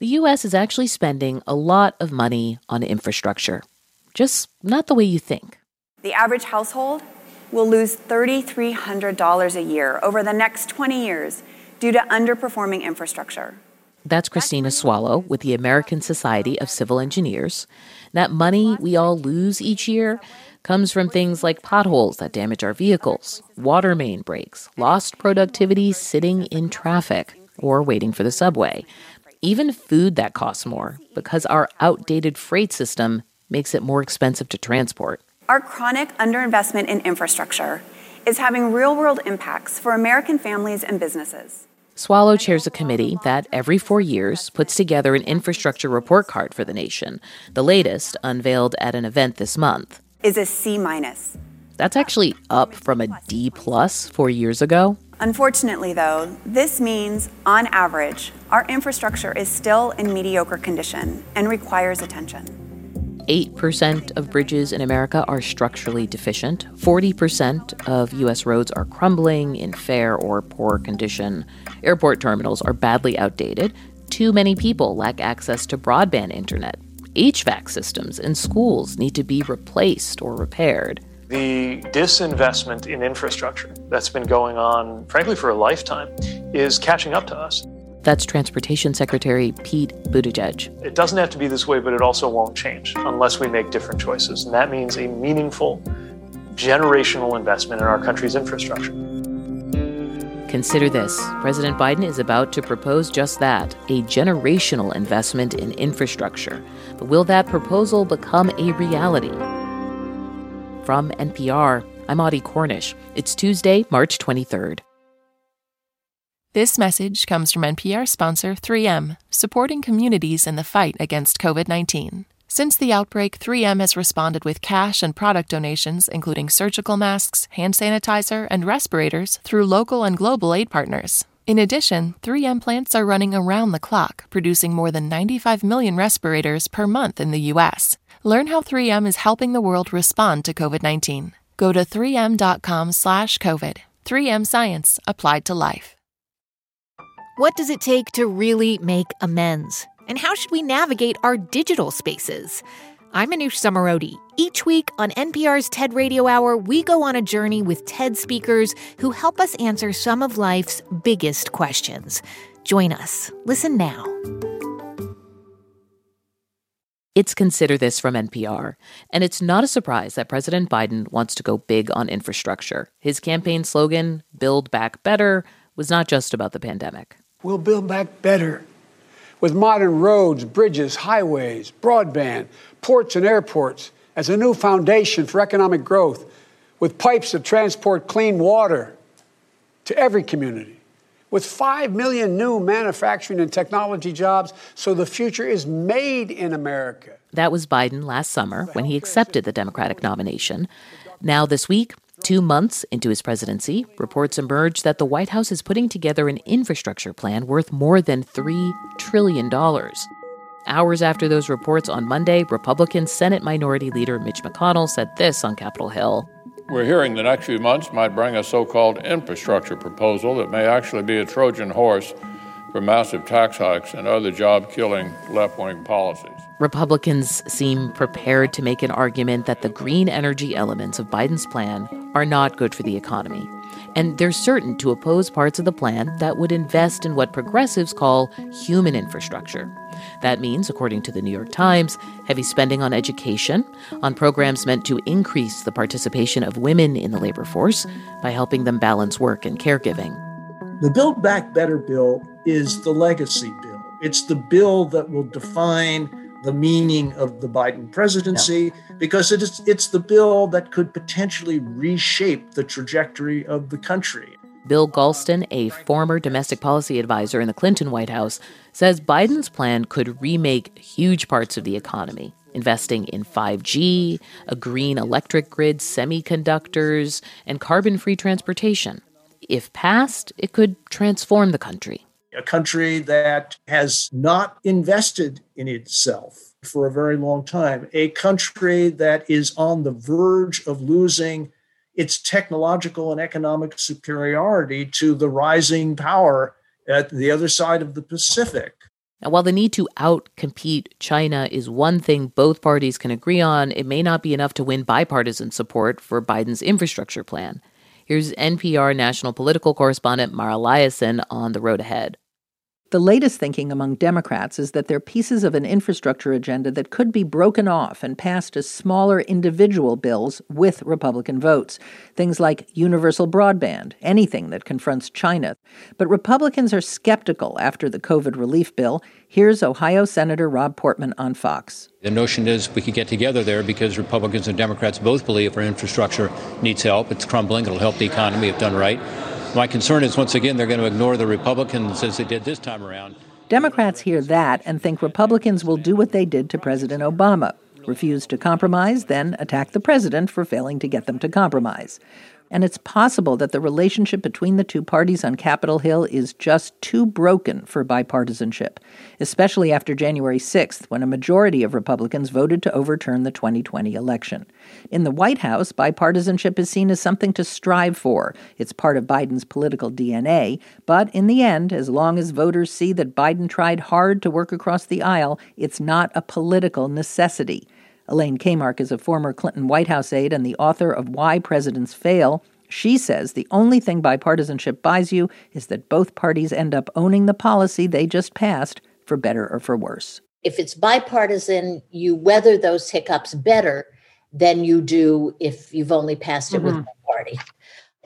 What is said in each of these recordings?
The U.S. is actually spending a lot of money on infrastructure, just not the way you think. The average household will lose $3,300 a year over the next 20 years due to underperforming infrastructure. That's Kristina Swallow with the American Society of Civil Engineers. That money we all lose each year comes from things like potholes that damage our vehicles, water main breaks, lost productivity sitting in traffic or waiting for the subway, even food that costs more because our outdated freight system makes it more expensive to transport. Our chronic underinvestment in infrastructure is having real world impacts for American families and businesses. Swallow chairs a committee that every four years puts together an infrastructure report card for the nation, the latest unveiled at an event this month. Is a C minus. That's actually up from a D plus four years ago. Unfortunately, though, this means, on average, our infrastructure is still in mediocre condition and requires attention. 8% of bridges in America are structurally deficient. 40% of U.S. roads are crumbling, in fair or poor condition. Airport terminals are badly outdated. Too many people lack access to broadband internet. HVAC systems in schools need to be replaced or repaired. The disinvestment in infrastructure that's been going on, frankly, for a lifetime, is catching up to us. That's Transportation Secretary Pete Buttigieg. It doesn't have to be this way, but it also won't change unless we make different choices. And that means a meaningful, generational investment in our country's infrastructure. Consider this President Biden is about to propose just that a generational investment in infrastructure. But will that proposal become a reality? From NPR, I'm Audie Cornish. It's Tuesday, March 23rd. This message comes from NPR sponsor 3M, supporting communities in the fight against COVID 19. Since the outbreak, 3M has responded with cash and product donations, including surgical masks, hand sanitizer, and respirators, through local and global aid partners. In addition, 3M plants are running around the clock, producing more than 95 million respirators per month in the U.S. Learn how 3M is helping the world respond to COVID 19. Go to 3m.com slash COVID. 3M Science applied to life. What does it take to really make amends? And how should we navigate our digital spaces? I'm Manoush Zomorodi. Each week on NPR's TED Radio Hour, we go on a journey with TED speakers who help us answer some of life's biggest questions. Join us. Listen now. It's Consider This from NPR. And it's not a surprise that President Biden wants to go big on infrastructure. His campaign slogan, Build Back Better, was not just about the pandemic. We'll build back better with modern roads, bridges, highways, broadband, ports, and airports as a new foundation for economic growth, with pipes that transport clean water to every community, with 5 million new manufacturing and technology jobs, so the future is made in America. That was Biden last summer when he accepted the Democratic nomination. Now, this week, Two months into his presidency, reports emerge that the White House is putting together an infrastructure plan worth more than $3 trillion. Hours after those reports on Monday, Republican Senate Minority Leader Mitch McConnell said this on Capitol Hill. We're hearing the next few months might bring a so called infrastructure proposal that may actually be a Trojan horse for massive tax hikes and other job killing left wing policies. Republicans seem prepared to make an argument that the green energy elements of Biden's plan are not good for the economy. And they're certain to oppose parts of the plan that would invest in what progressives call human infrastructure. That means, according to the New York Times, heavy spending on education, on programs meant to increase the participation of women in the labor force by helping them balance work and caregiving. The Build Back Better bill is the legacy bill. It's the bill that will define the meaning of the Biden presidency yeah. because it is it's the bill that could potentially reshape the trajectory of the country. Bill Galston, a former domestic policy advisor in the Clinton White House, says Biden's plan could remake huge parts of the economy, investing in 5G, a green electric grid, semiconductors, and carbon free transportation. If passed, it could transform the country a country that has not invested in itself for a very long time, a country that is on the verge of losing its technological and economic superiority to the rising power at the other side of the Pacific. Now, while the need to outcompete China is one thing both parties can agree on, it may not be enough to win bipartisan support for Biden's infrastructure plan. Here's NPR national political correspondent Mara Liasson on the road ahead. The latest thinking among Democrats is that they're pieces of an infrastructure agenda that could be broken off and passed as smaller individual bills with Republican votes. Things like universal broadband, anything that confronts China. But Republicans are skeptical after the COVID relief bill. Here's Ohio Senator Rob Portman on Fox. The notion is we could get together there because Republicans and Democrats both believe our infrastructure needs help. It's crumbling, it'll help the economy if done right. My concern is once again they're going to ignore the Republicans as they did this time around. Democrats hear that and think Republicans will do what they did to President Obama refuse to compromise, then attack the president for failing to get them to compromise and it's possible that the relationship between the two parties on Capitol Hill is just too broken for bipartisanship, especially after January 6th, when a majority of Republicans voted to overturn the 2020 election. In the White House, bipartisanship is seen as something to strive for. It's part of Biden's political DNA, but in the end, as long as voters see that Biden tried hard to work across the aisle, it's not a political necessity. Elaine Kamarck is a former Clinton White House aide and the author of Why Presidents Fail. She says the only thing bipartisanship buys you is that both parties end up owning the policy they just passed, for better or for worse. If it's bipartisan, you weather those hiccups better than you do if you've only passed it mm-hmm. with one party.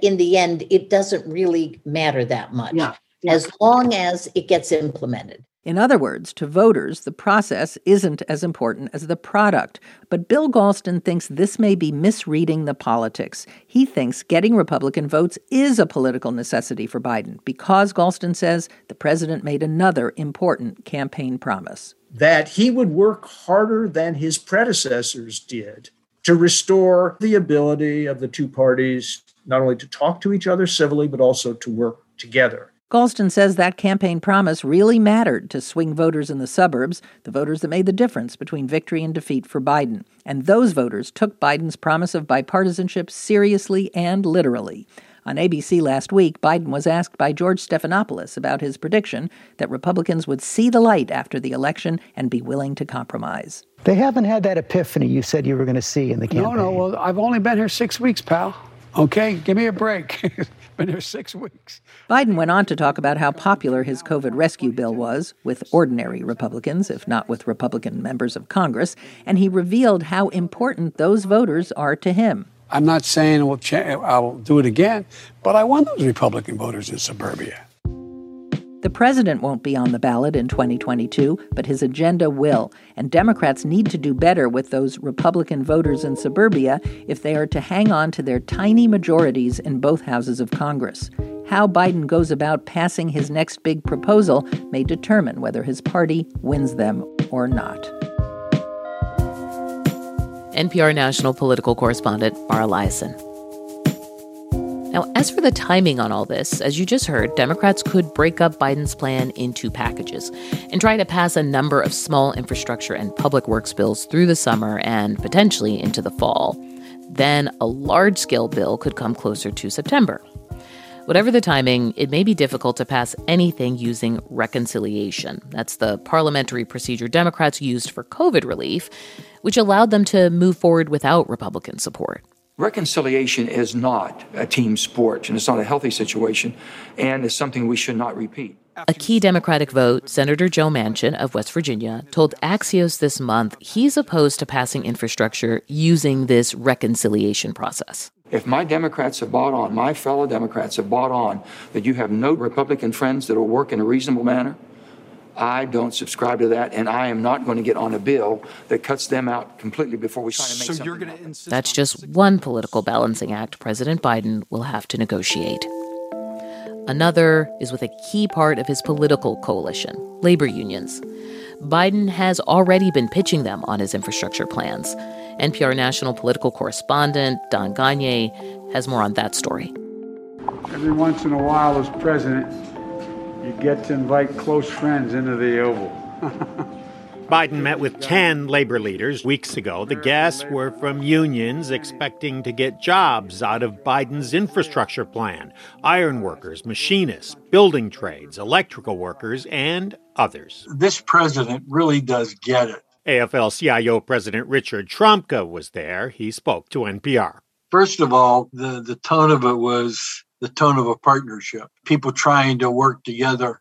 In the end, it doesn't really matter that much. Yeah. Yeah. As long as it gets implemented. In other words, to voters, the process isn't as important as the product. But Bill Galston thinks this may be misreading the politics. He thinks getting Republican votes is a political necessity for Biden because, Galston says, the president made another important campaign promise that he would work harder than his predecessors did to restore the ability of the two parties not only to talk to each other civilly, but also to work together. Galston says that campaign promise really mattered to swing voters in the suburbs, the voters that made the difference between victory and defeat for Biden. And those voters took Biden's promise of bipartisanship seriously and literally. On ABC last week, Biden was asked by George Stephanopoulos about his prediction that Republicans would see the light after the election and be willing to compromise. They haven't had that epiphany you said you were going to see in the campaign. No, no. Well, I've only been here six weeks, pal. Okay, give me a break. Been here six weeks. Biden went on to talk about how popular his COVID rescue bill was with ordinary Republicans, if not with Republican members of Congress, and he revealed how important those voters are to him. I'm not saying I'll do it again, but I want those Republican voters in suburbia. The president won't be on the ballot in 2022, but his agenda will. And Democrats need to do better with those Republican voters in suburbia if they are to hang on to their tiny majorities in both houses of Congress. How Biden goes about passing his next big proposal may determine whether his party wins them or not. NPR national political correspondent Mara Liasson. Now, as for the timing on all this, as you just heard, Democrats could break up Biden's plan into packages and try to pass a number of small infrastructure and public works bills through the summer and potentially into the fall. Then a large scale bill could come closer to September. Whatever the timing, it may be difficult to pass anything using reconciliation. That's the parliamentary procedure Democrats used for COVID relief, which allowed them to move forward without Republican support. Reconciliation is not a team sport, and it's not a healthy situation, and it's something we should not repeat. A key Democratic vote, Senator Joe Manchin of West Virginia told Axios this month he's opposed to passing infrastructure using this reconciliation process. If my Democrats have bought on, my fellow Democrats have bought on that you have no Republican friends that will work in a reasonable manner, I don't subscribe to that, and I am not going to get on a bill that cuts them out completely before we try to make so something. You're going to insist That's just one political balancing act President Biden will have to negotiate. Another is with a key part of his political coalition, labor unions. Biden has already been pitching them on his infrastructure plans. NPR national political correspondent Don Gonyea has more on that story. Every once in a while, as president, you get to invite close friends into the Oval. Biden met with 10 labor leaders weeks ago. The guests were from unions expecting to get jobs out of Biden's infrastructure plan iron workers, machinists, building trades, electrical workers, and others. This president really does get it. AFL CIO President Richard Trumka was there. He spoke to NPR. First of all, the, the tone of it was the tone of a partnership, people trying to work together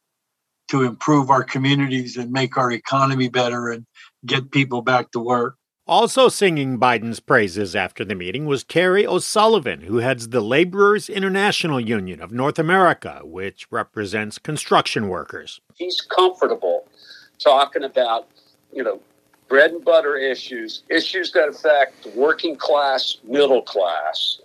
to improve our communities and make our economy better and get people back to work. Also singing Biden's praises after the meeting was Terry O'Sullivan, who heads the Laborers International Union of North America, which represents construction workers. He's comfortable talking about, you know, bread and butter issues, issues that affect working class, middle class.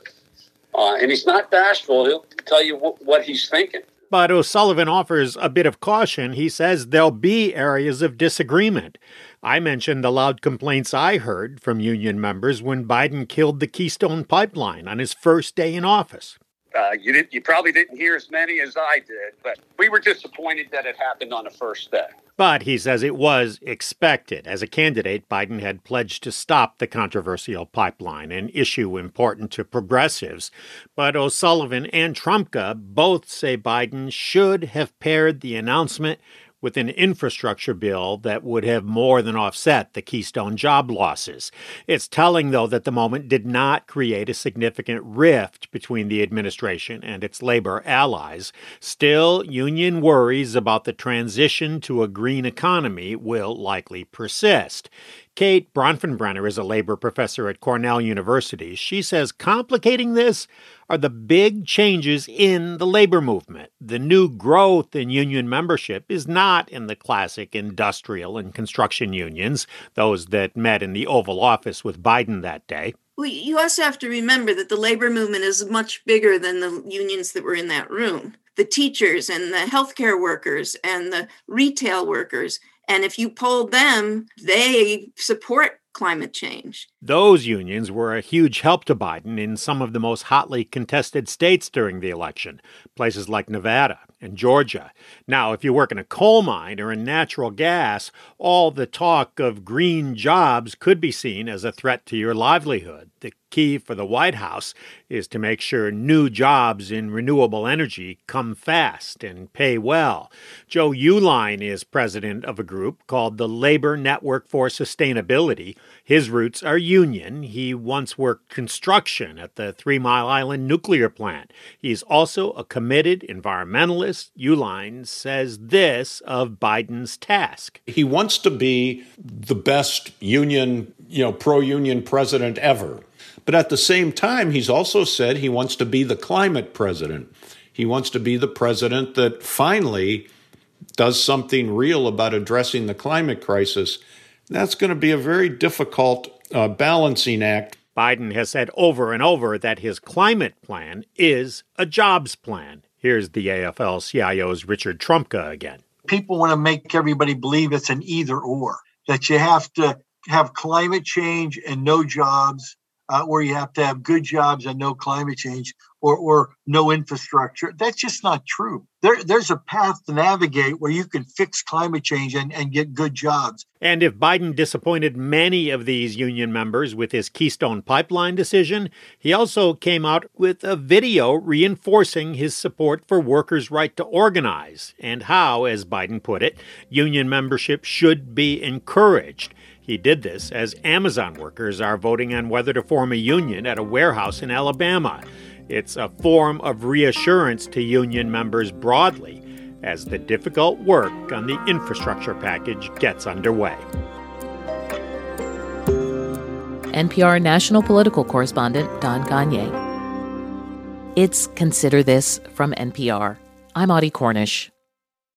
Uh, and he's not bashful. He'll tell you what he's thinking. But O'Sullivan offers a bit of caution. He says there'll be areas of disagreement. I mentioned the loud complaints I heard from union members when Biden killed the Keystone Pipeline on his first day in office. Uh, you, did, you probably didn't hear as many as I did, but we were disappointed that it happened on the first day. But he says it was expected. As a candidate, Biden had pledged to stop the controversial pipeline, an issue important to progressives. But O'Sullivan and Trumka uh, both say Biden should have paired the announcement with an infrastructure bill that would have more than offset the Keystone job losses. It's telling, though, that the moment did not create a significant rift between the administration and its labor allies. Still, union worries about the transition to a green economy will likely persist. Kate Bronfenbrenner is a labor professor at Cornell University. She says complicating this are the big changes in the labor movement. The new growth in union membership is not in the classic industrial and construction unions, those that met in the Oval Office with Biden that day. Well, you also have to remember that the labor movement is much bigger than the unions that were in that room. The teachers and the healthcare workers and the retail workers and if you polled them, they support climate change. Those unions were a huge help to Biden in some of the most hotly contested states during the election, places like Nevada and Georgia. Now, if you work in a coal mine or in natural gas, all the talk of green jobs could be seen as a threat to your livelihood. The key for the White House is to make sure new jobs in renewable energy come fast and pay well. Joe Uehlein is president of a group called the Labor Network for Sustainability. His roots are union. He once worked construction at the Three Mile Island nuclear plant. He's also a committed environmentalist. Uehlein says this of Biden's task. He wants to be the best union, you know, pro union president ever. But at the same time, he's also said he wants to be the climate president. He wants to be the president that finally does something real about addressing the climate crisis. That's going to be a very difficult uh, balancing act. Biden has said over and over that his climate plan is a jobs plan. Here's the AFL CIO's Richard Trumka again. People want to make everybody believe it's an either or, that you have to have climate change and no jobs, uh, or you have to have good jobs and no climate change, or, or no infrastructure. That's just not true. There, there's a path to navigate where you can fix climate change and, and get good jobs. And if Biden disappointed many of these union members with his Keystone Pipeline decision, he also came out with a video reinforcing his support for workers' right to organize and how, as Biden put it, union membership should be encouraged. He did this as Amazon workers are voting on whether to form a union at a warehouse in Alabama. It's a form of reassurance to union members broadly as the difficult work on the infrastructure package gets underway. NPR national political correspondent Don Gonyea. It's Consider This from NPR. I'm Audie Cornish.